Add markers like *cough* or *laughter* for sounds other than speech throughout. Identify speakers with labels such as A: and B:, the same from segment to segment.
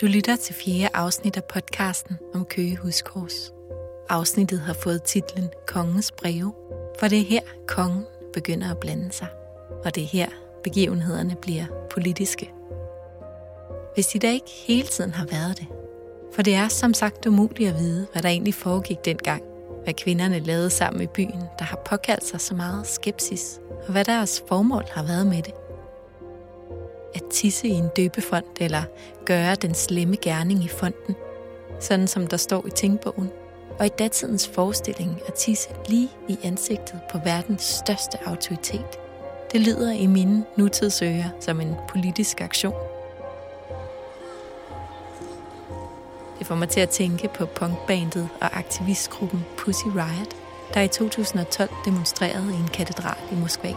A: Du lytter til fjerde afsnit af podcasten om Køge Huskors. Afsnittet har fået titlen Kongens breve, for det er her, kongen begynder at blande sig. Og det er her, begivenhederne bliver politiske. Hvis de da ikke hele tiden har været det. For det er som sagt umuligt at vide, hvad der egentlig foregik dengang. Hvad kvinderne lavede sammen i byen, der har påkaldt sig så meget skepsis. Og hvad deres formål har været med det at tisse i en døbefond eller gøre den slemme gerning i fonden, sådan som der står i tænkbogen, og i datidens forestilling at tisse lige i ansigtet på verdens største autoritet. Det lyder i mine nutidsøger som en politisk aktion. Det får mig til at tænke på punkbandet og aktivistgruppen Pussy Riot, der i 2012 demonstrerede i en katedral i Moskva.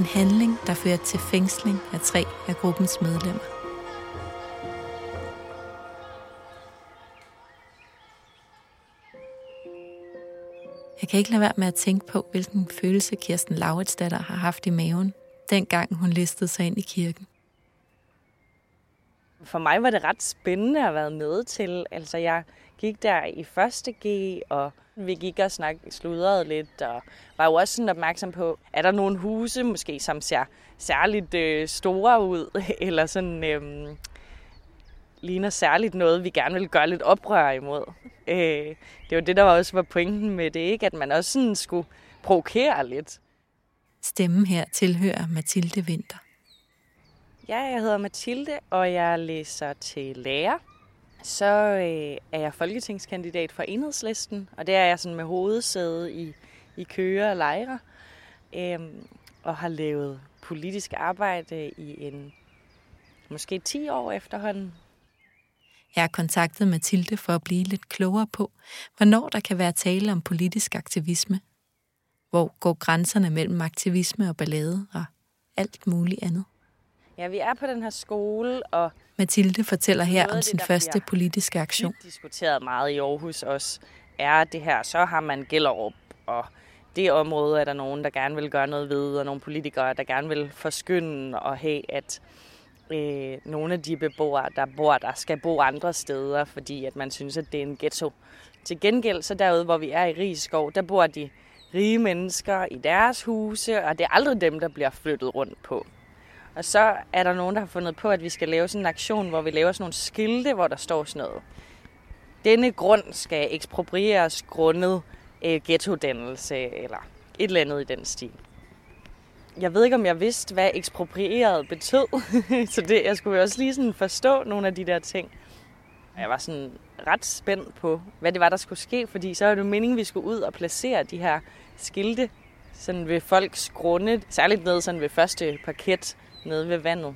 A: En handling, der fører til fængsling af tre af gruppens medlemmer. Jeg kan ikke lade være med at tænke på, hvilken følelse Kirsten Lauritsdatter har haft i maven, dengang hun listede sig ind i kirken.
B: For mig var det ret spændende at være med til. Altså, jeg gik der i første G, og vi gik og snak, sludrede lidt, og var jo også sådan opmærksom på, er der nogle huse måske, som ser særligt øh, store ud, *laughs* eller sådan øh, ligner særligt noget, vi gerne vil gøre lidt oprør imod. Øh, det var det, der også var pointen med det, ikke? at man også sådan skulle provokere lidt.
A: Stemmen her tilhører Mathilde Vinter.
B: Ja, jeg hedder Mathilde, og jeg læser til lærer. Så øh, er jeg folketingskandidat for enhedslisten, og det er jeg sådan med hovedsæde i, i Køge og Lejre, øh, og har lavet politisk arbejde i en måske 10 år efterhånden.
A: Jeg har kontaktet Mathilde for at blive lidt klogere på, hvornår der kan være tale om politisk aktivisme. Hvor går grænserne mellem aktivisme og ballade og alt muligt andet?
B: Ja, vi er på den her skole, og...
A: Mathilde fortæller her om sin det, første politiske aktion.
B: Vi diskuteret meget i Aarhus også, er det her, så har man Gellerup, og det område er der nogen, der gerne vil gøre noget ved, og nogle politikere, der gerne vil forskynde og have, at øh, nogle af de beboere, der bor der, skal bo andre steder, fordi at man synes, at det er en ghetto. Til gengæld, så derude, hvor vi er i Rigskov, der bor de rige mennesker i deres huse, og det er aldrig dem, der bliver flyttet rundt på. Og så er der nogen, der har fundet på, at vi skal lave sådan en aktion, hvor vi laver sådan nogle skilte, hvor der står sådan noget. Denne grund skal eksproprieres grundet øh, ghettodannelse eller et eller andet i den stil. Jeg ved ikke, om jeg vidste, hvad eksproprieret betød, *laughs* så det, jeg skulle også lige sådan forstå nogle af de der ting. Jeg var sådan ret spændt på, hvad det var, der skulle ske, fordi så var det meningen, at vi skulle ud og placere de her skilte sådan ved folks grunde, særligt ned sådan ved første parket, nede ved vandet.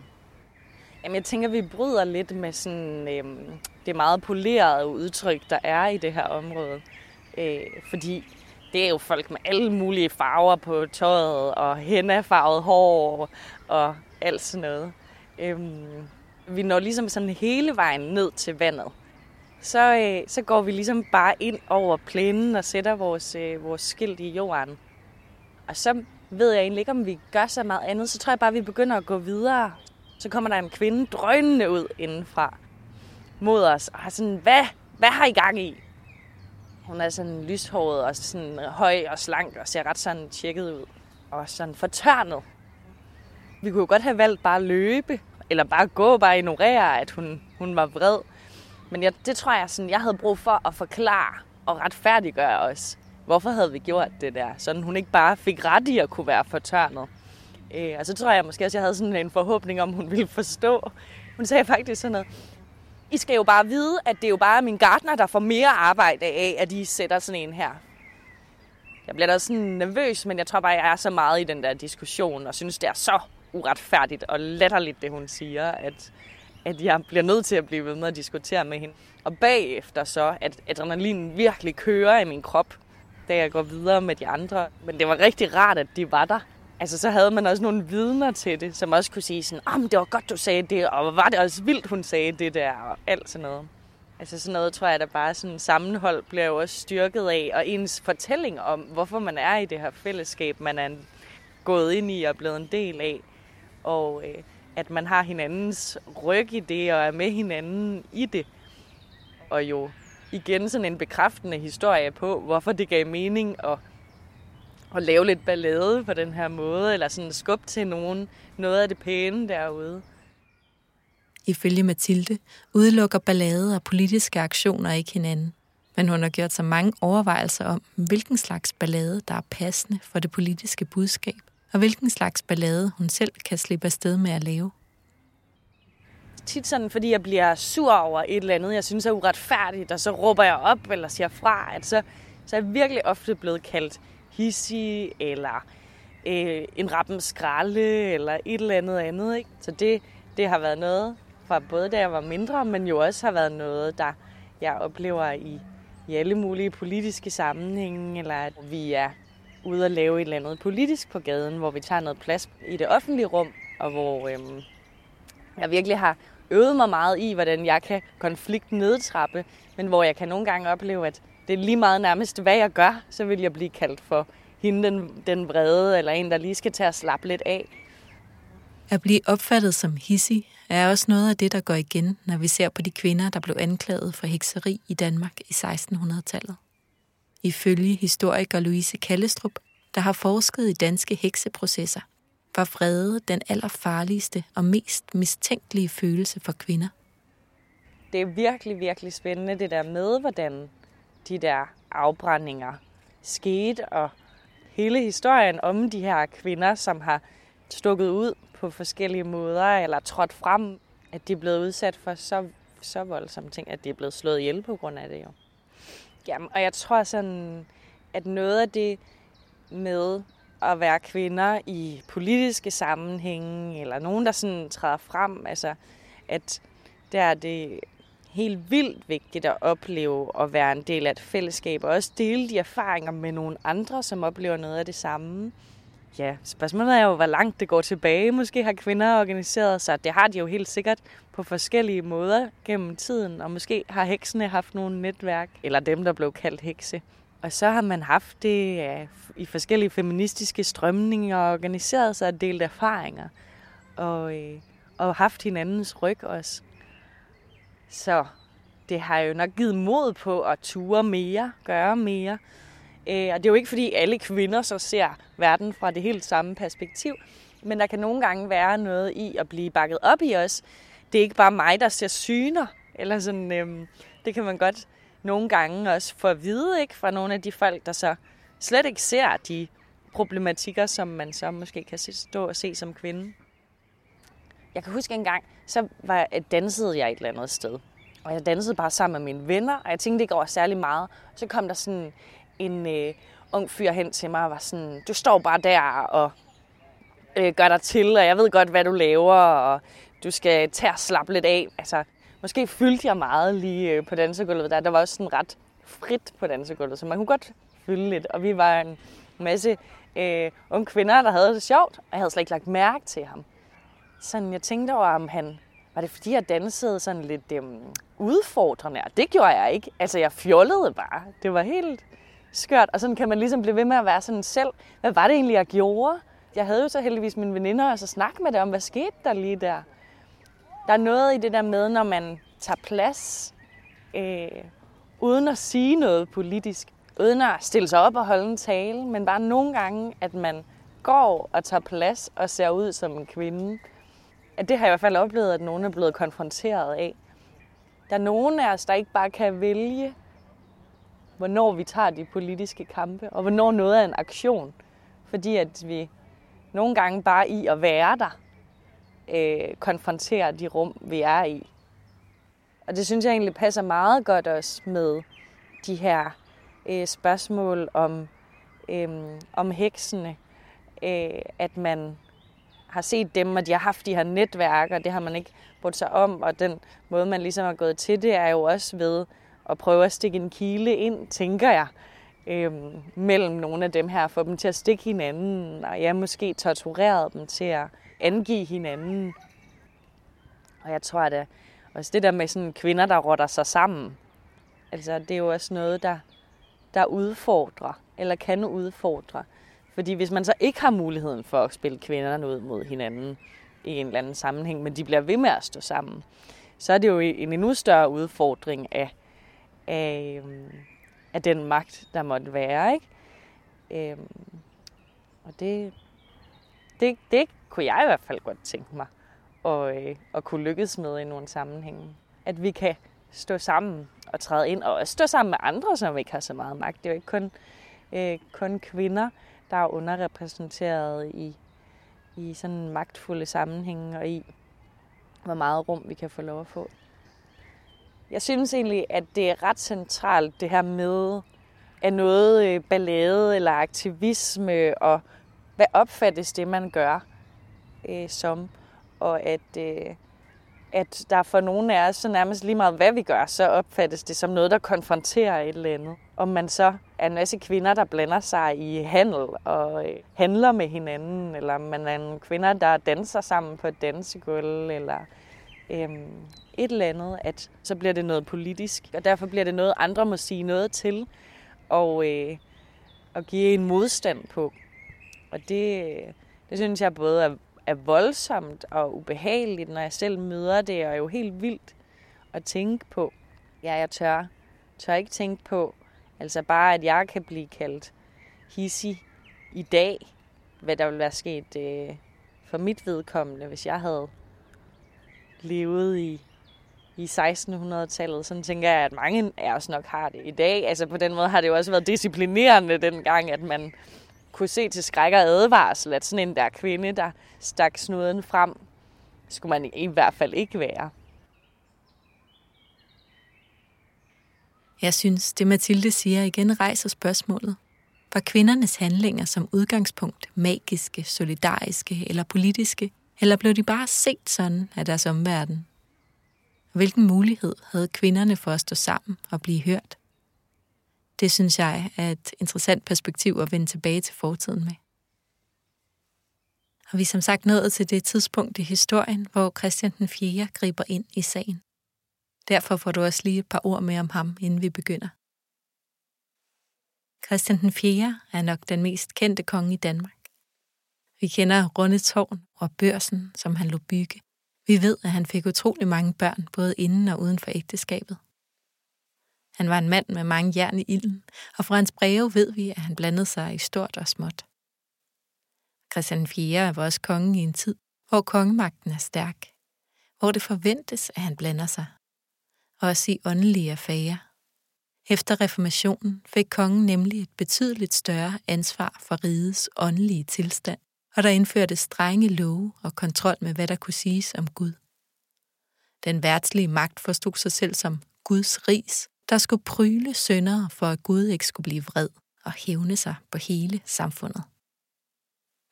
B: Jamen, jeg tænker, vi bryder lidt med sådan, øh, det meget polerede udtryk, der er i det her område. Øh, fordi det er jo folk med alle mulige farver på tøjet, og hennafarvet hår, og alt sådan noget. Øh, vi når ligesom sådan hele vejen ned til vandet. Så, øh, så går vi ligesom bare ind over plænen og sætter vores, øh, vores skilt i jorden. Og så ved jeg egentlig ikke, om vi gør så meget andet. Så tror jeg bare, at vi begynder at gå videre. Så kommer der en kvinde drønende ud indenfra mod os og har sådan, hvad, hvad har I gang i? Hun er sådan lyshåret og sådan høj og slank og ser ret sådan tjekket ud. Og sådan fortørnet. Vi kunne jo godt have valgt bare at løbe, eller bare gå, bare ignorere, at hun, hun var vred. Men jeg, det tror jeg, sådan, jeg havde brug for at forklare og retfærdiggøre os hvorfor havde vi gjort det der? Sådan hun ikke bare fik ret i at kunne være fortørnet. Øh, og så tror jeg måske også, jeg havde sådan en forhåbning om, hun ville forstå. Hun sagde faktisk sådan noget, I skal jo bare vide, at det er jo bare min gartner, der får mere arbejde af, at I sætter sådan en her. Jeg bliver da sådan nervøs, men jeg tror bare, jeg er så meget i den der diskussion, og synes, det er så uretfærdigt og latterligt, det hun siger, at, at jeg bliver nødt til at blive ved med at diskutere med hende. Og bagefter så, at adrenalinen virkelig kører i min krop, da jeg går videre med de andre. Men det var rigtig rart, at de var der. Altså, så havde man også nogle vidner til det, som også kunne sige sådan, ah, men det var godt, du sagde det, og var det også vildt, hun sagde det der, og alt sådan noget. Altså sådan noget, tror jeg, der bare sådan sammenhold bliver jo også styrket af, og ens fortælling om, hvorfor man er i det her fællesskab, man er gået ind i og blevet en del af. Og øh, at man har hinandens ryg i det, og er med hinanden i det. Og jo igen sådan en bekræftende historie på, hvorfor det gav mening at, at lave lidt ballade på den her måde, eller sådan skub til nogen noget af det pæne derude.
A: Ifølge Mathilde udelukker ballade og politiske aktioner ikke hinanden. Men hun har gjort sig mange overvejelser om, hvilken slags ballade, der er passende for det politiske budskab, og hvilken slags ballade hun selv kan slippe afsted med at lave.
B: Tit sådan, fordi jeg bliver sur over et eller andet, jeg synes er uretfærdigt, og så råber jeg op eller siger fra, at så, så er jeg virkelig ofte blevet kaldt hissig, eller øh, en rappen skralde, eller et eller andet andet. Ikke? Så det, det har været noget fra både da jeg var mindre, men jo også har været noget, der jeg oplever i, i alle mulige politiske sammenhænge, eller at vi er ude og lave et eller andet politisk på gaden, hvor vi tager noget plads i det offentlige rum, og hvor øhm, jeg virkelig har øvet mig meget i, hvordan jeg kan konflikt nedtrappe, men hvor jeg kan nogle gange opleve, at det er lige meget nærmest, hvad jeg gør, så vil jeg blive kaldt for hende den, den vrede, eller en, der lige skal tage at slappe lidt af.
A: At blive opfattet som hissig er også noget af det, der går igen, når vi ser på de kvinder, der blev anklaget for hekseri i Danmark i 1600-tallet. Ifølge historiker Louise Kallestrup, der har forsket i danske hekseprocesser, var vrede den allerfarligste og mest mistænkelige følelse for kvinder.
B: Det er virkelig, virkelig spændende det der med, hvordan de der afbrændinger skete, og hele historien om de her kvinder, som har stukket ud på forskellige måder, eller trådt frem, at de er blevet udsat for så, så voldsomme ting, at de er blevet slået ihjel på grund af det jo. Jamen, og jeg tror sådan, at noget af det med at være kvinder i politiske sammenhænge, eller nogen, der sådan træder frem, altså at der er det helt vildt vigtigt at opleve at være en del af et fællesskab, og også dele de erfaringer med nogle andre, som oplever noget af det samme. Ja, spørgsmålet er jo, hvor langt det går tilbage. Måske har kvinder organiseret sig. Det har de jo helt sikkert på forskellige måder gennem tiden. Og måske har heksene haft nogle netværk, eller dem, der blev kaldt hekse. Og så har man haft det ja, i forskellige feministiske strømninger og organiseret sig og delt erfaringer. Og, øh, og haft hinandens ryg også. Så det har jo nok givet mod på at ture mere, gøre mere. Øh, og det er jo ikke fordi alle kvinder så ser verden fra det helt samme perspektiv, men der kan nogle gange være noget i at blive bakket op i os. Det er ikke bare mig, der ser syner, eller sådan, øh, det kan man godt nogle gange også få at vide ikke, fra nogle af de folk, der så slet ikke ser de problematikker, som man så måske kan stå og se som kvinde. Jeg kan huske en gang, så var, øh, dansede jeg et eller andet sted. Og jeg dansede bare sammen med mine venner, og jeg tænkte ikke over særlig meget. Så kom der sådan en øh, ung fyr hen til mig og var sådan, du står bare der og øh, gør dig til, og jeg ved godt, hvad du laver, og du skal tage og slappe lidt af. Altså, måske fyldte jeg meget lige øh, på dansegulvet der. Der var også sådan ret frit på dansegulvet, så man kunne godt fylde lidt. Og vi var en masse øh, unge kvinder, der havde det sjovt, og jeg havde slet ikke lagt mærke til ham. Sådan, jeg tænkte over, om han... Var det fordi, jeg dansede sådan lidt øh, udfordrende? Og det gjorde jeg ikke. Altså, jeg fjollede bare. Det var helt skørt. Og sådan kan man ligesom blive ved med at være sådan selv. Hvad var det egentlig, jeg gjorde? Jeg havde jo så heldigvis mine veninder, og så snakke med dem om, hvad skete der lige der? Der er noget i det der med, når man tager plads, øh, uden at sige noget politisk, uden at stille sig op og holde en tale, men bare nogle gange, at man går og tager plads og ser ud som en kvinde. At det har jeg i hvert fald oplevet, at nogen er blevet konfronteret af. Der er nogen af os, der ikke bare kan vælge hvornår vi tager de politiske kampe, og hvornår noget er en aktion. Fordi at vi nogle gange bare i at være der, øh, konfronterer de rum, vi er i. Og det synes jeg egentlig passer meget godt også med de her øh, spørgsmål om, øh, om heksene. Øh, at man har set dem, og de har haft de her netværk, og det har man ikke brugt sig om. Og den måde, man ligesom har gået til det, er jo også ved at prøve at stikke en kile ind, tænker jeg, øh, mellem nogle af dem her, få dem til at stikke hinanden, og jeg måske tortureret dem til at angive hinanden. Og jeg tror, at også det der med sådan kvinder, der rotter sig sammen, altså det er jo også noget, der, der udfordrer, eller kan udfordre. Fordi hvis man så ikke har muligheden for at spille kvinderne ud mod hinanden, i en eller anden sammenhæng, men de bliver ved med at stå sammen, så er det jo en endnu større udfordring af, af, af den magt, der måtte være. Ikke? Øhm, og det, det, det kunne jeg i hvert fald godt tænke mig at, øh, at kunne lykkes med i nogle sammenhænge. At vi kan stå sammen og træde ind, og stå sammen med andre, som ikke har så meget magt. Det er jo ikke kun, øh, kun kvinder, der er underrepræsenteret i, i sådan magtfulde sammenhænge, og i hvor meget rum vi kan få lov at få. Jeg synes egentlig, at det er ret centralt, det her med, at noget øh, ballade eller aktivisme, og hvad opfattes det, man gør øh, som, og at, øh, at der for nogle af os, så nærmest lige meget hvad vi gør, så opfattes det som noget, der konfronterer et eller andet. Om man så er en masse kvinder, der blander sig i handel og øh, handler med hinanden, eller man er en kvinder, der danser sammen på et dansegulv, eller øh, et eller andet, at så bliver det noget politisk, og derfor bliver det noget, andre må sige noget til, og, øh, og give en modstand på. Og det, øh, det synes jeg både er, er voldsomt og ubehageligt, når jeg selv møder det, og er jo helt vildt at tænke på. Ja, jeg tør, tør ikke tænke på, altså bare, at jeg kan blive kaldt hissig i dag, hvad der ville være sket øh, for mit vedkommende, hvis jeg havde levet i, i 1600-tallet. Sådan tænker jeg, at mange af os nok har det i dag. Altså på den måde har det jo også været disciplinerende dengang, at man kunne se til skræk og advarsel, at sådan en der kvinde, der stak snuden frem, skulle man i hvert fald ikke være.
A: Jeg synes, det Mathilde siger igen rejser spørgsmålet. Var kvindernes handlinger som udgangspunkt magiske, solidariske eller politiske, eller blev de bare set sådan af deres omverden? Hvilken mulighed havde kvinderne for at stå sammen og blive hørt? Det synes jeg er et interessant perspektiv at vende tilbage til fortiden med. Og vi er som sagt nået til det tidspunkt i historien, hvor Christian den 4. griber ind i sagen. Derfor får du også lige et par ord med om ham, inden vi begynder. Christian den 4. er nok den mest kendte konge i Danmark. Vi kender Rundetårn og børsen, som han lå bygge. Vi ved, at han fik utrolig mange børn, både inden og uden for ægteskabet. Han var en mand med mange jern i ilden, og fra hans breve ved vi, at han blandede sig i stort og småt. Christian 4. var også kongen i en tid, hvor kongemagten er stærk, hvor det forventes, at han blander sig, også i åndelige affærer. Efter reformationen fik kongen nemlig et betydeligt større ansvar for rigets åndelige tilstand, og der indførte strenge love og kontrol med, hvad der kunne siges om Gud. Den værtslige magt forstod sig selv som Guds ris, der skulle pryle sønder for at Gud ikke skulle blive vred og hævne sig på hele samfundet.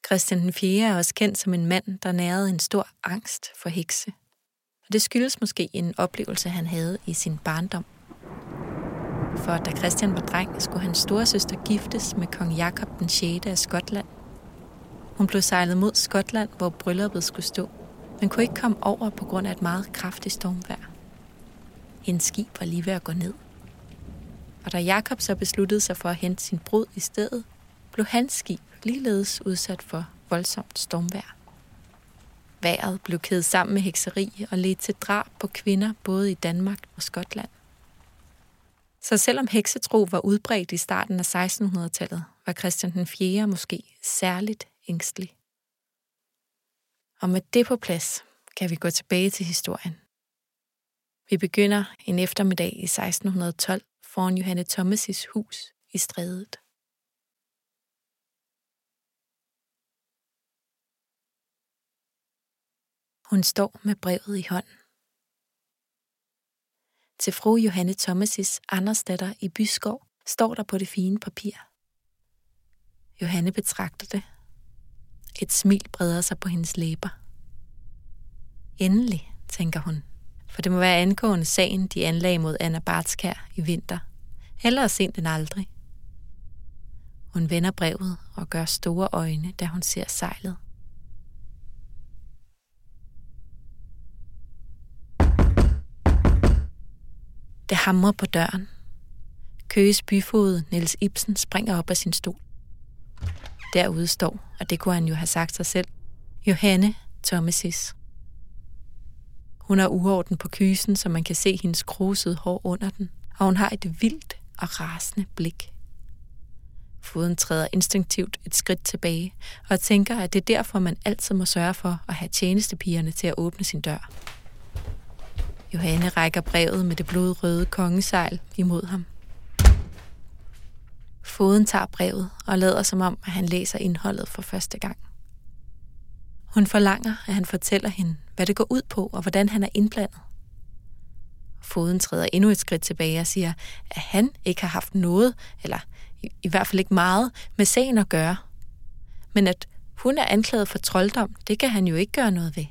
A: Christian den 4. er også kendt som en mand, der nærede en stor angst for hekse. Og det skyldes måske en oplevelse, han havde i sin barndom. For da Christian var dreng, skulle hans storesøster giftes med kong Jakob den 6. af Skotland. Hun blev sejlet mod Skotland, hvor brylluppet skulle stå, men kunne ikke komme over på grund af et meget kraftigt stormvejr. Hendes skib var lige ved at gå ned. Og da Jakob så besluttede sig for at hente sin brud i stedet, blev hans skib ligeledes udsat for voldsomt stormvejr. Været blev kædet sammen med hekseri og ledte til drab på kvinder både i Danmark og Skotland. Så selvom heksetro var udbredt i starten af 1600-tallet, var Christian den 4. måske særligt ængstelig. Og med det på plads kan vi gå tilbage til historien. Vi begynder en eftermiddag i 1612 foran Johanne Thomas' hus i strædet. Hun står med brevet i hånden. Til fru Johanne Thomas' Andersdatter i Byskov står der på det fine papir. Johanne betragter det. Et smil breder sig på hendes læber. Endelig, tænker hun, for det må være angående sagen, de anlagde mod Anna Bartskær i vinter. Hellere sent end aldrig. Hun vender brevet og gør store øjne, da hun ser sejlet. Det hamrer på døren. Køges byfod Niels Ibsen springer op af sin stol. Derude står, og det kunne han jo have sagt sig selv, Johanne, Thomasis. Hun har uorden på kysen, så man kan se hendes krusede hår under den, og hun har et vildt og rasende blik. Foden træder instinktivt et skridt tilbage og tænker, at det er derfor, man altid må sørge for at have tjenestepigerne til at åbne sin dør. Johanne rækker brevet med det blodrøde kongesejl imod ham. Foden tager brevet og lader som om, at han læser indholdet for første gang. Hun forlanger, at han fortæller hende, hvad det går ud på og hvordan han er indblandet. Foden træder endnu et skridt tilbage og siger, at han ikke har haft noget, eller i, i hvert fald ikke meget, med sagen at gøre. Men at hun er anklaget for trolddom, det kan han jo ikke gøre noget ved.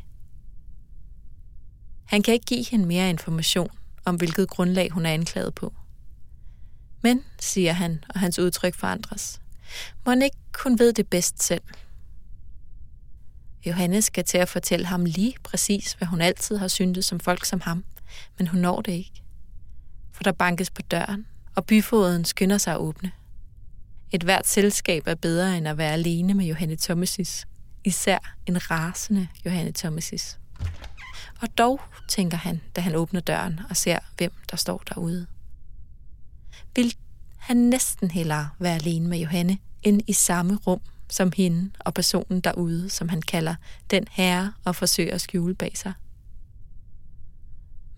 A: Han kan ikke give hende mere information om, hvilket grundlag hun er anklaget på. Men, siger han, og hans udtryk forandres, må han ikke kun ved det bedst selv. Johannes skal til at fortælle ham lige præcis, hvad hun altid har syntes som folk som ham, men hun når det ikke. For der bankes på døren, og byfoden skynder sig at åbne. Et hvert selskab er bedre end at være alene med Johanne Thomasis. Især en rasende Johanne Thomasis. Og dog, tænker han, da han åbner døren og ser, hvem der står derude. Vil han næsten hellere være alene med Johanne, end i samme rum som hende og personen derude, som han kalder den herre og forsøger at skjule bag sig.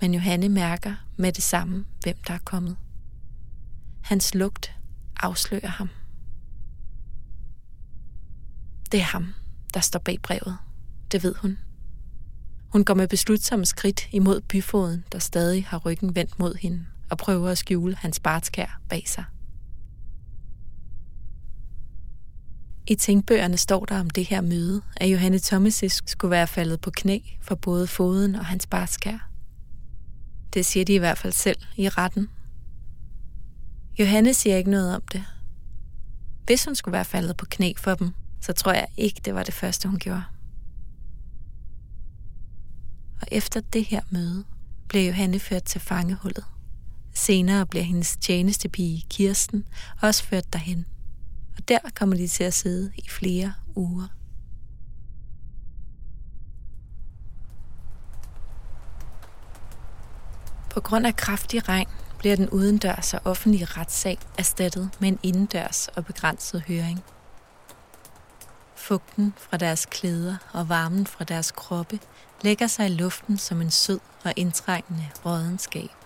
A: Men Johanne mærker med det samme, hvem der er kommet. Hans lugt afslører ham. Det er ham, der står bag brevet. Det ved hun. Hun går med beslutsomme skridt imod byfoden, der stadig har ryggen vendt mod hende og prøver at skjule hans bartskær bag sig. I tænkbøgerne står der om det her møde, at Johanne Thomasis skulle være faldet på knæ for både foden og hans barskær. Det siger de i hvert fald selv i retten. Johanne siger ikke noget om det. Hvis hun skulle være faldet på knæ for dem, så tror jeg ikke, det var det første, hun gjorde. Og efter det her møde blev Johanne ført til fangehullet. Senere bliver hendes tjenestepige Kirsten også ført derhen. Der kommer de til at sidde i flere uger. På grund af kraftig regn bliver den udendørs og offentlige retssag erstattet med en indendørs og begrænset høring. Fugten fra deres klæder og varmen fra deres kroppe lægger sig i luften som en sød og indtrængende rådenskab.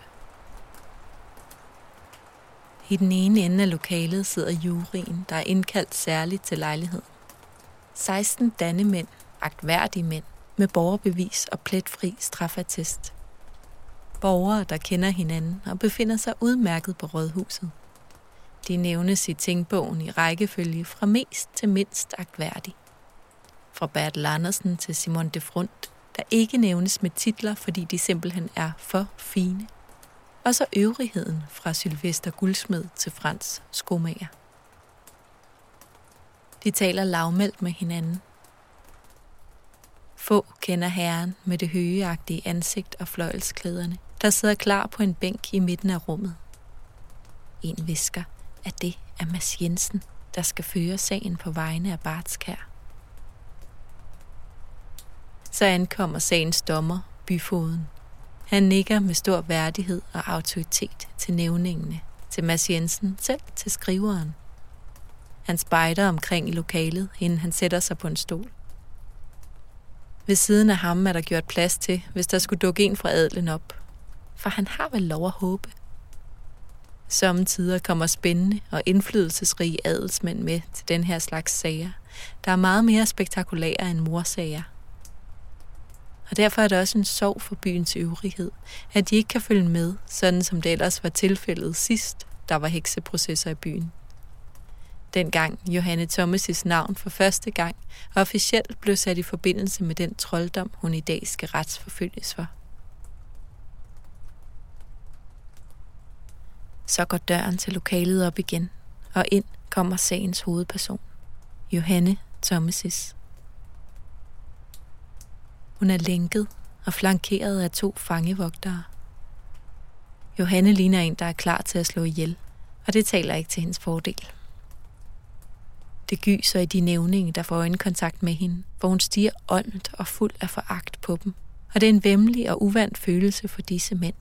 A: I den ene ende af lokalet sidder juryen, der er indkaldt særligt til lejligheden. 16 dannemænd, agtværdige mænd, med borgerbevis og pletfri strafattest. Borgere, der kender hinanden og befinder sig udmærket på rådhuset. De nævnes i tingbogen i rækkefølge fra mest til mindst agtværdig. Fra Bertel Andersen til Simon de Front, der ikke nævnes med titler, fordi de simpelthen er for fine og så øvrigheden fra Sylvester Guldsmed til Frans Skomager. De taler lavmældt med hinanden. Få kender herren med det højeagtige ansigt og fløjelsklæderne, der sidder klar på en bænk i midten af rummet. En visker, at det er Mads Jensen, der skal føre sagen på vegne af Bartskær. Så ankommer sagens dommer, byfoden, han nikker med stor værdighed og autoritet til nævningene, til Mads Jensen, selv til skriveren. Han spejder omkring i lokalet, inden han sætter sig på en stol. Ved siden af ham er der gjort plads til, hvis der skulle dukke en fra adlen op. For han har vel lov at håbe. Samtidig kommer spændende og indflydelsesrige adelsmænd med til den her slags sager, der er meget mere spektakulære end morsager – og derfor er det også en sorg for byens øvrighed, at de ikke kan følge med, sådan som det ellers var tilfældet sidst, der var hekseprocesser i byen. Dengang Johanne Thomas' navn for første gang officielt blev sat i forbindelse med den trolddom, hun i dag skal retsforfølges for. Så går døren til lokalet op igen, og ind kommer sagens hovedperson, Johanne Thomasis. Hun er lænket og flankeret af to fangevogtere. Johanne ligner en, der er klar til at slå ihjel, og det taler ikke til hendes fordel. Det gyser i de nævninge, der får øjenkontakt med hende, hvor hun stiger åndt og fuld af foragt på dem. Og det er en vemmelig og uvandt følelse for disse mænd.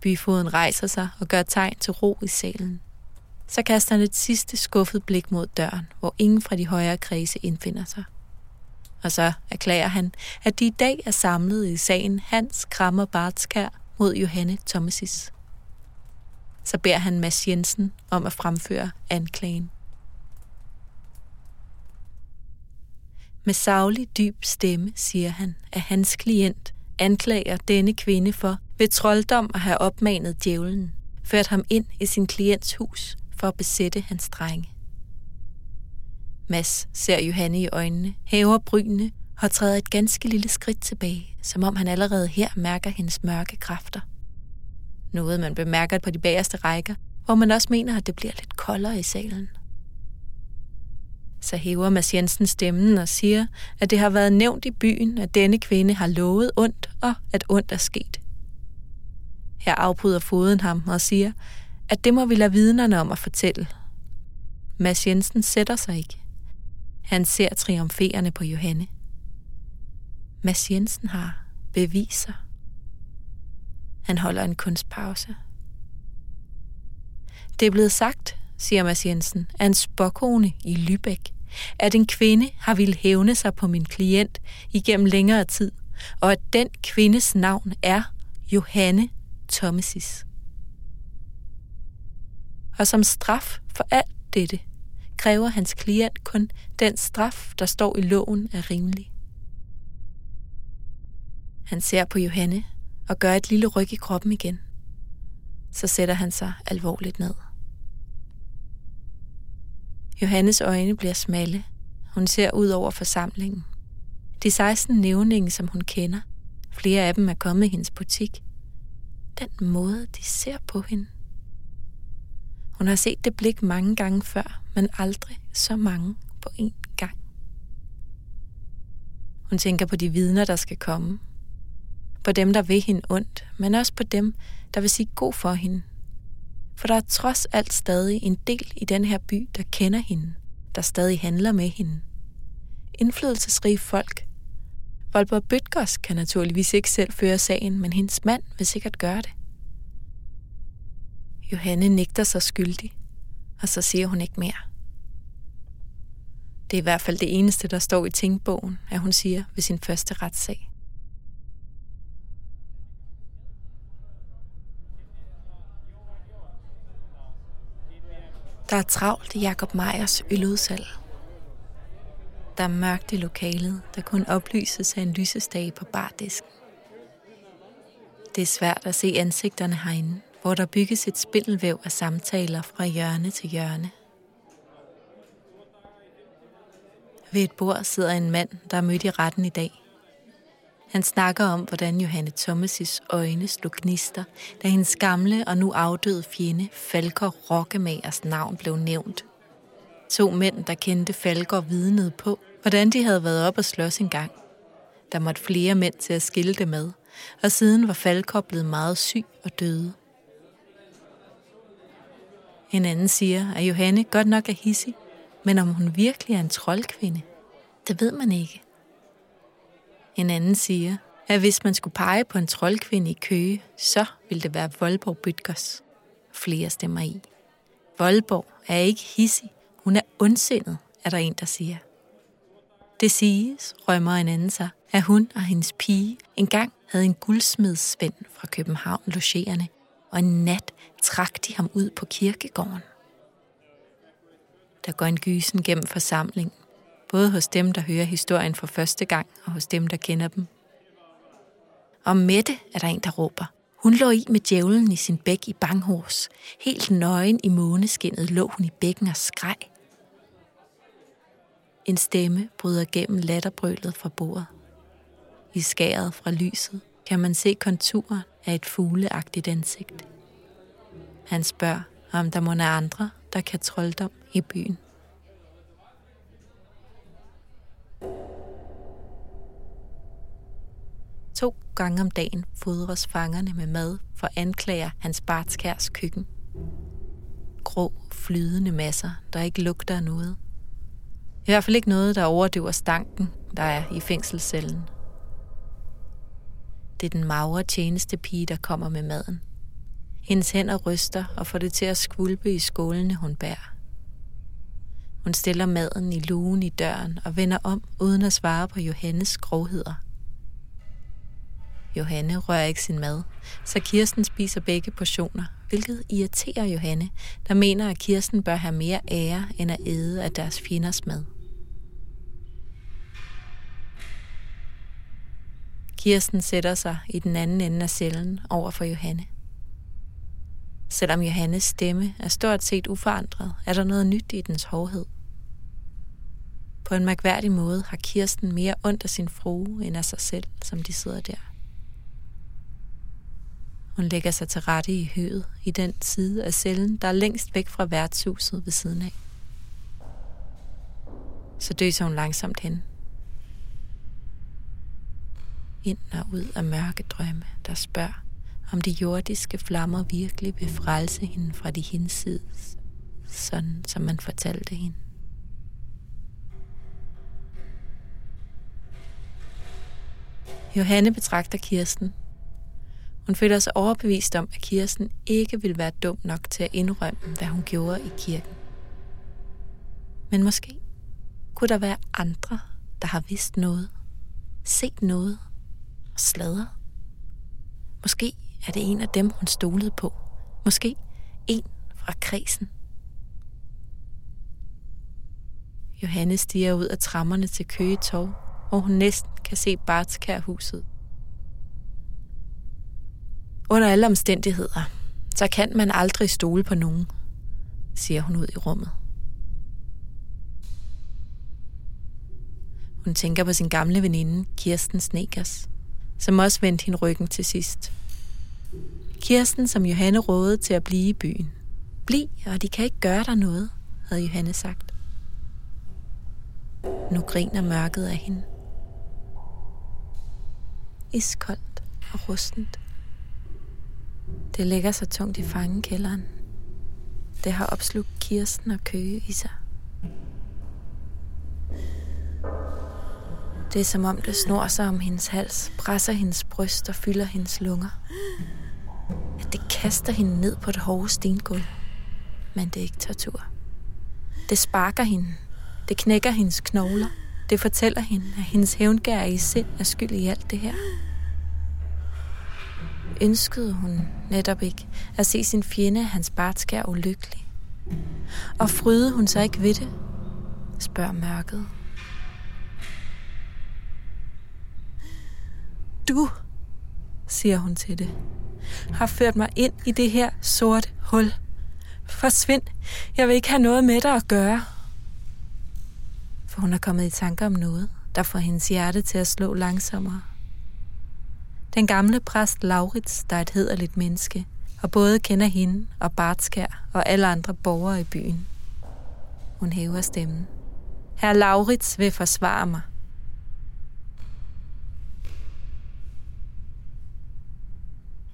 A: Byfoden rejser sig og gør tegn til ro i salen. Så kaster han et sidste skuffet blik mod døren, hvor ingen fra de højere kredse indfinder sig. Og så erklærer han, at de i dag er samlet i sagen Hans Krammer Bartskær mod Johanne Thomasis. Så beder han Mads Jensen om at fremføre anklagen. Med savlig dyb stemme siger han, at hans klient anklager denne kvinde for ved trolddom at have opmanet djævlen, ført ham ind i sin klients hus for at besætte hans drenge. Mads ser Johanne i øjnene, hæver brynene og træder et ganske lille skridt tilbage, som om han allerede her mærker hendes mørke kræfter. Noget man bemærker på de bagerste rækker, hvor man også mener, at det bliver lidt koldere i salen. Så hæver Mads Jensen stemmen og siger, at det har været nævnt i byen, at denne kvinde har lovet ondt, og at ondt er sket. Her afbryder foden ham og siger, at det må vi lade vidnerne om at fortælle. Mads Jensen sætter sig ikke. Han ser triumferende på Johanne. Mads Jensen har beviser. Han holder en kunstpause. Det er blevet sagt, siger Mads Jensen, af en spokone i Lübeck, at en kvinde har ville hævne sig på min klient igennem længere tid, og at den kvindes navn er Johanne Thomasis. Og som straf for alt dette, kræver hans klient kun den straf, der står i loven er rimelig. Han ser på Johanne og gør et lille ryg i kroppen igen. Så sætter han sig alvorligt ned. Johannes øjne bliver smalle. Hun ser ud over forsamlingen. De 16 nævninge, som hun kender, flere af dem er kommet i hendes butik. Den måde, de ser på hende. Hun har set det blik mange gange før, men aldrig så mange på én gang. Hun tænker på de vidner, der skal komme. På dem, der vil hende ondt, men også på dem, der vil sige god for hende. For der er trods alt stadig en del i den her by, der kender hende, der stadig handler med hende. Indflydelsesrige folk. Volper Bøtgers kan naturligvis ikke selv føre sagen, men hendes mand vil sikkert gøre det. Johanne nægter sig skyldig, og så siger hun ikke mere. Det er i hvert fald det eneste, der står i tingbogen, at hun siger ved sin første retssag. Der er travlt i Jakob Meyers øludsalg. Der er mørkt i lokalet, der kun oplyses af en lysestage på bardisken. Det er svært at se ansigterne herinde, hvor der bygges et spindelvæv af samtaler fra hjørne til hjørne. Ved et bord sidder en mand, der er mødt i retten i dag. Han snakker om, hvordan Johanne Thomas' øjne slog gnister, da hendes gamle og nu afdøde fjende, Falker Rokkemagers navn, blev nævnt. To mænd, der kendte Falker, vidnede på, hvordan de havde været op og slås en gang. Der måtte flere mænd til at skille det med, og siden var Falker blevet meget syg og døde. En anden siger, at Johanne godt nok er hissig, men om hun virkelig er en troldkvinde, det ved man ikke. En anden siger, at hvis man skulle pege på en troldkvinde i Køge, så ville det være Voldborg Bytgers. Flere stemmer i. Voldborg er ikke hissig, hun er ondsindet, er der en, der siger. Det siges, rømmer en anden sig, at hun og hendes pige engang havde en guldsmedsvend fra København logerende, og en nat trak de ham ud på kirkegården. Der går en gysen gennem forsamlingen, både hos dem, der hører historien for første gang, og hos dem, der kender dem. Og Mette er der en, der råber. Hun lå i med djævlen i sin bæk i Banghors. Helt nøgen i måneskinnet lå hun i bækken og skreg. En stemme bryder gennem latterbrølet fra bordet. I skæret fra lyset kan man se konturen af et fugleagtigt ansigt. Han spørger, om der må være andre, der kan trolddom i byen. To gange om dagen fodres fangerne med mad for anklager Hans Bartskærs køkken. Grå, flydende masser, der ikke lugter af noget. I hvert fald ikke noget, der overdøver stanken, der er i fængselscellen. Det er den magre tjenestepige, der kommer med maden. Hendes hænder ryster og får det til at skvulpe i skålene, hun bærer. Hun stiller maden i lugen i døren og vender om, uden at svare på Johannes grovheder. Johanne rører ikke sin mad, så Kirsten spiser begge portioner, hvilket irriterer Johanne, der mener, at Kirsten bør have mere ære end at æde af deres fjenders mad. Kirsten sætter sig i den anden ende af cellen over for Johanne. Selvom Johannes stemme er stort set uforandret, er der noget nyt i dens hårdhed. På en mærkværdig måde har Kirsten mere ondt af sin frue end af sig selv, som de sidder der. Hun lægger sig til rette i høet i den side af cellen, der er længst væk fra værtshuset ved siden af. Så døser hun langsomt hen. Ind og ud af mørke drømme, der spørger, om de jordiske flammer virkelig vil frelse hende fra de hinsides, sådan som man fortalte hende. Johanne betragter Kirsten. Hun føler sig overbevist om, at Kirsten ikke vil være dum nok til at indrømme, hvad hun gjorde i kirken. Men måske kunne der være andre, der har vidst noget, set noget og. Måske er det en af dem, hun stolede på. Måske en fra kredsen. Johanne stiger ud af trammerne til Køge Torv, hvor hun næsten kan se Bartskærhuset. Under alle omstændigheder, så kan man aldrig stole på nogen, siger hun ud i rummet. Hun tænker på sin gamle veninde, Kirsten Snekers, som også vendte hende ryggen til sidst. Kirsten, som Johanne rådede til at blive i byen. Bliv, og de kan ikke gøre dig noget, havde Johanne sagt. Nu griner mørket af hende. Iskoldt og rustent. Det lægger sig tungt i fangekælderen. Det har opslugt Kirsten og Køge i sig. Det er som om det snor sig om hendes hals, presser hendes bryst og fylder hendes lunger. At det kaster hende ned på det hårde stengulv. Men det er ikke tortur. Det sparker hende. Det knækker hendes knogler. Det fortæller hende, at hendes hævngær i sind er skyld i alt det her. Ønskede hun netop ikke at se sin fjende, hans bartskær, ulykkelig. Og fryde hun sig ikke ved det, spørger mørket. Du, siger hun til det, har ført mig ind i det her sorte hul. Forsvind, jeg vil ikke have noget med dig at gøre. For hun er kommet i tanke om noget, der får hendes hjerte til at slå langsommere. Den gamle præst Laurits, der er et hederligt menneske, og både kender hende og Bartskær og alle andre borgere i byen. Hun hæver stemmen. Herr Laurits vil forsvare mig.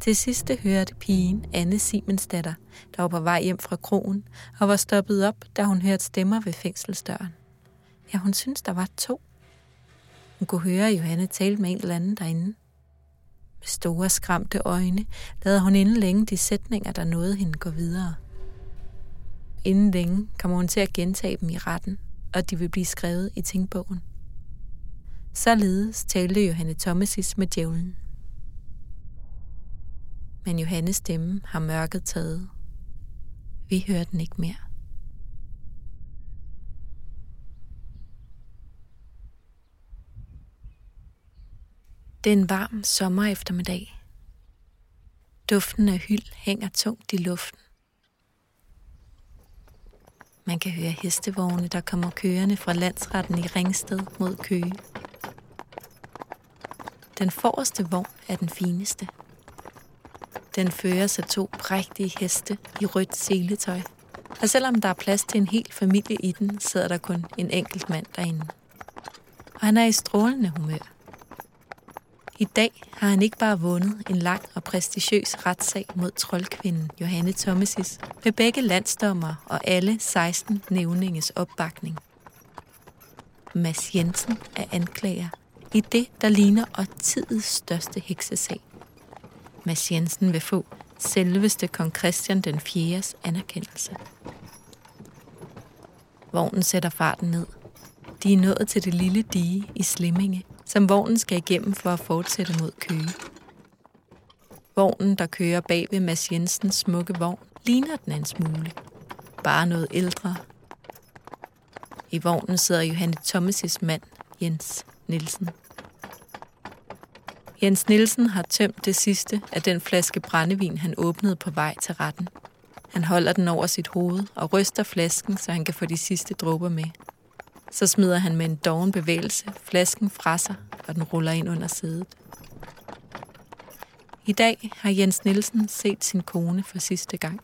A: Til sidste hørte pigen Anne Simensdatter, der var på vej hjem fra krogen, og var stoppet op, da hun hørte stemmer ved fængselsdøren. Ja, hun synes, der var to. Hun kunne høre Johanne tale med en eller anden derinde. Med store skræmte øjne lader hun inden længe de sætninger, der nåede hende gå videre. Inden længe kommer hun til at gentage dem i retten, og de vil blive skrevet i tingbogen. Således talte Johanne Thomasis med djævlen men Johannes stemme har mørket taget. Vi hører den ikke mere. Det er en varm sommer eftermiddag. Duften af hyld hænger tungt i luften. Man kan høre hestevogne, der kommer kørende fra landsretten i Ringsted mod Køge. Den forreste vogn er den fineste – den føres af to prægtige heste i rødt seletøj. Og selvom der er plads til en hel familie i den, sidder der kun en enkelt mand derinde. Og han er i strålende humør. I dag har han ikke bare vundet en lang og prestigiøs retssag mod troldkvinden Johanne Thomasis med begge landsdommer og alle 16 nævninges opbakning. Mads Jensen er anklager i det, der ligner årtidets største heksesag. Mads Jensen vil få selveste kong Christian den 4. anerkendelse. Vognen sætter farten ned. De er nået til det lille dige i Slimminge, som vognen skal igennem for at fortsætte mod Køge. Vognen, der kører bag ved Mads Jensens smukke vogn, ligner den en smule. Bare noget ældre. I vognen sidder Johanne Thomas' mand, Jens Nielsen. Jens Nielsen har tømt det sidste af den flaske brændevin, han åbnede på vej til retten. Han holder den over sit hoved og ryster flasken, så han kan få de sidste dråber med. Så smider han med en doven bevægelse flasken fra sig, og den ruller ind under sædet. I dag har Jens Nielsen set sin kone for sidste gang.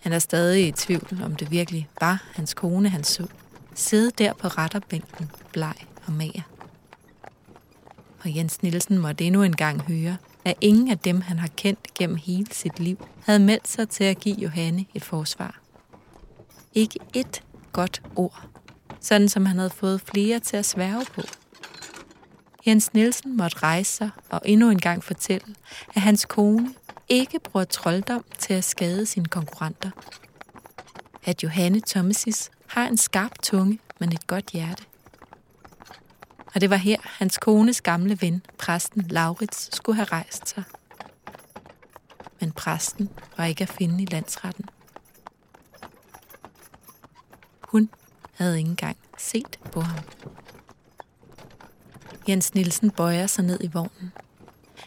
A: Han er stadig i tvivl, om det virkelig var hans kone, han så. Sidde der på retterbænken, bleg og mager. Og Jens Nielsen måtte endnu en gang høre, at ingen af dem, han har kendt gennem hele sit liv, havde meldt sig til at give Johanne et forsvar. Ikke et godt ord sådan som han havde fået flere til at sværge på. Jens Nielsen måtte rejse sig og endnu en gang fortælle, at hans kone ikke bruger trolddom til at skade sine konkurrenter. At Johanne Thomasis har en skarp tunge, men et godt hjerte. Og det var her, hans kones gamle ven, præsten Laurits, skulle have rejst sig. Men præsten var ikke at finde i landsretten. Hun havde ikke engang set på ham. Jens Nielsen bøjer sig ned i vognen.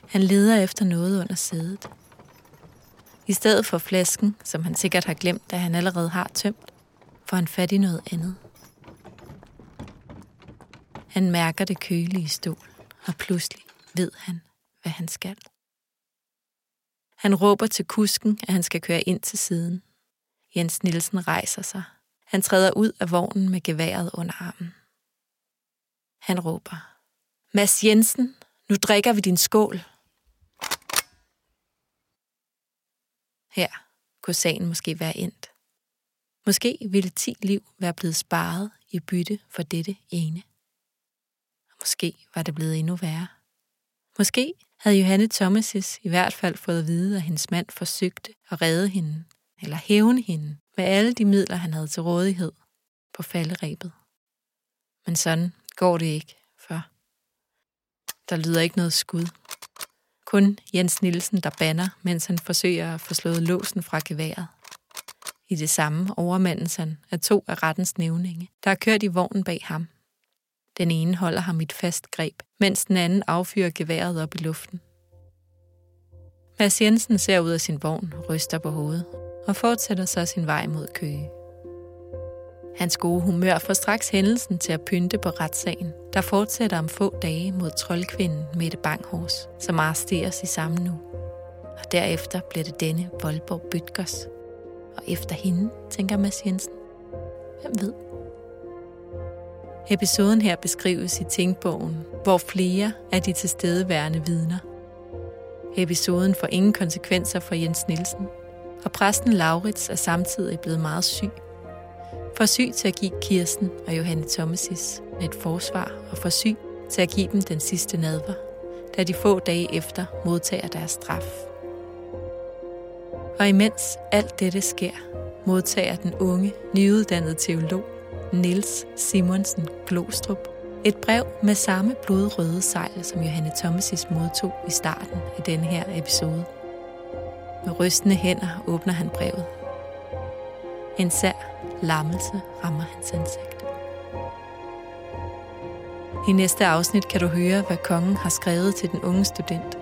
A: Han leder efter noget under sædet. I stedet for flasken, som han sikkert har glemt, da han allerede har tømt, får han fat i noget andet. Han mærker det kølige stol, og pludselig ved han, hvad han skal. Han råber til kusken, at han skal køre ind til siden. Jens Nielsen rejser sig han træder ud af vognen med geværet under armen. Han råber. Mads Jensen, nu drikker vi din skål. Her kunne sagen måske være endt. Måske ville ti liv være blevet sparet i bytte for dette ene. Måske var det blevet endnu værre. Måske havde Johanne Thomasis i hvert fald fået at vide, at hendes mand forsøgte at redde hende, eller hævne hende med alle de midler, han havde til rådighed på falderæbet. Men sådan går det ikke, for der lyder ikke noget skud. Kun Jens Nielsen, der banner, mens han forsøger at få slået låsen fra geværet. I det samme overmandes han af to af rettens nævninge, der er kørt i vognen bag ham. Den ene holder ham i et fast greb, mens den anden affyrer geværet op i luften. Mads Jensen ser ud af sin vogn ryster på hovedet og fortsætter så sin vej mod Køge. Hans gode humør får straks hændelsen til at pynte på retssagen, der fortsætter om få dage mod troldkvinden Mette Banghors, som arresteres i samme nu. Og derefter bliver det denne Voldborg Bytgers. Og efter hende, tænker Mads Jensen. Hvem ved? Episoden her beskrives i Tænkbogen, hvor flere af de tilstedeværende vidner. Episoden får ingen konsekvenser for Jens Nielsen, og præsten Laurits er samtidig blevet meget syg. For syg til at give Kirsten og Johanne Thomasis et forsvar, og for syg til at give dem den sidste nadver, da de få dage efter modtager deres straf. Og imens alt dette sker, modtager den unge, nyuddannede teolog Niels Simonsen Glostrup et brev med samme blodrøde sejl, som Johanne Thomasis modtog i starten af denne her episode. Med rystende hænder åbner han brevet. En sær lammelse rammer hans ansigt. I næste afsnit kan du høre, hvad kongen har skrevet til den unge student.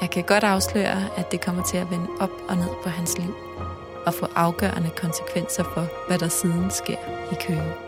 A: Jeg kan godt afsløre, at det kommer til at vende op og ned på hans liv og få afgørende konsekvenser for, hvad der siden sker i Køge.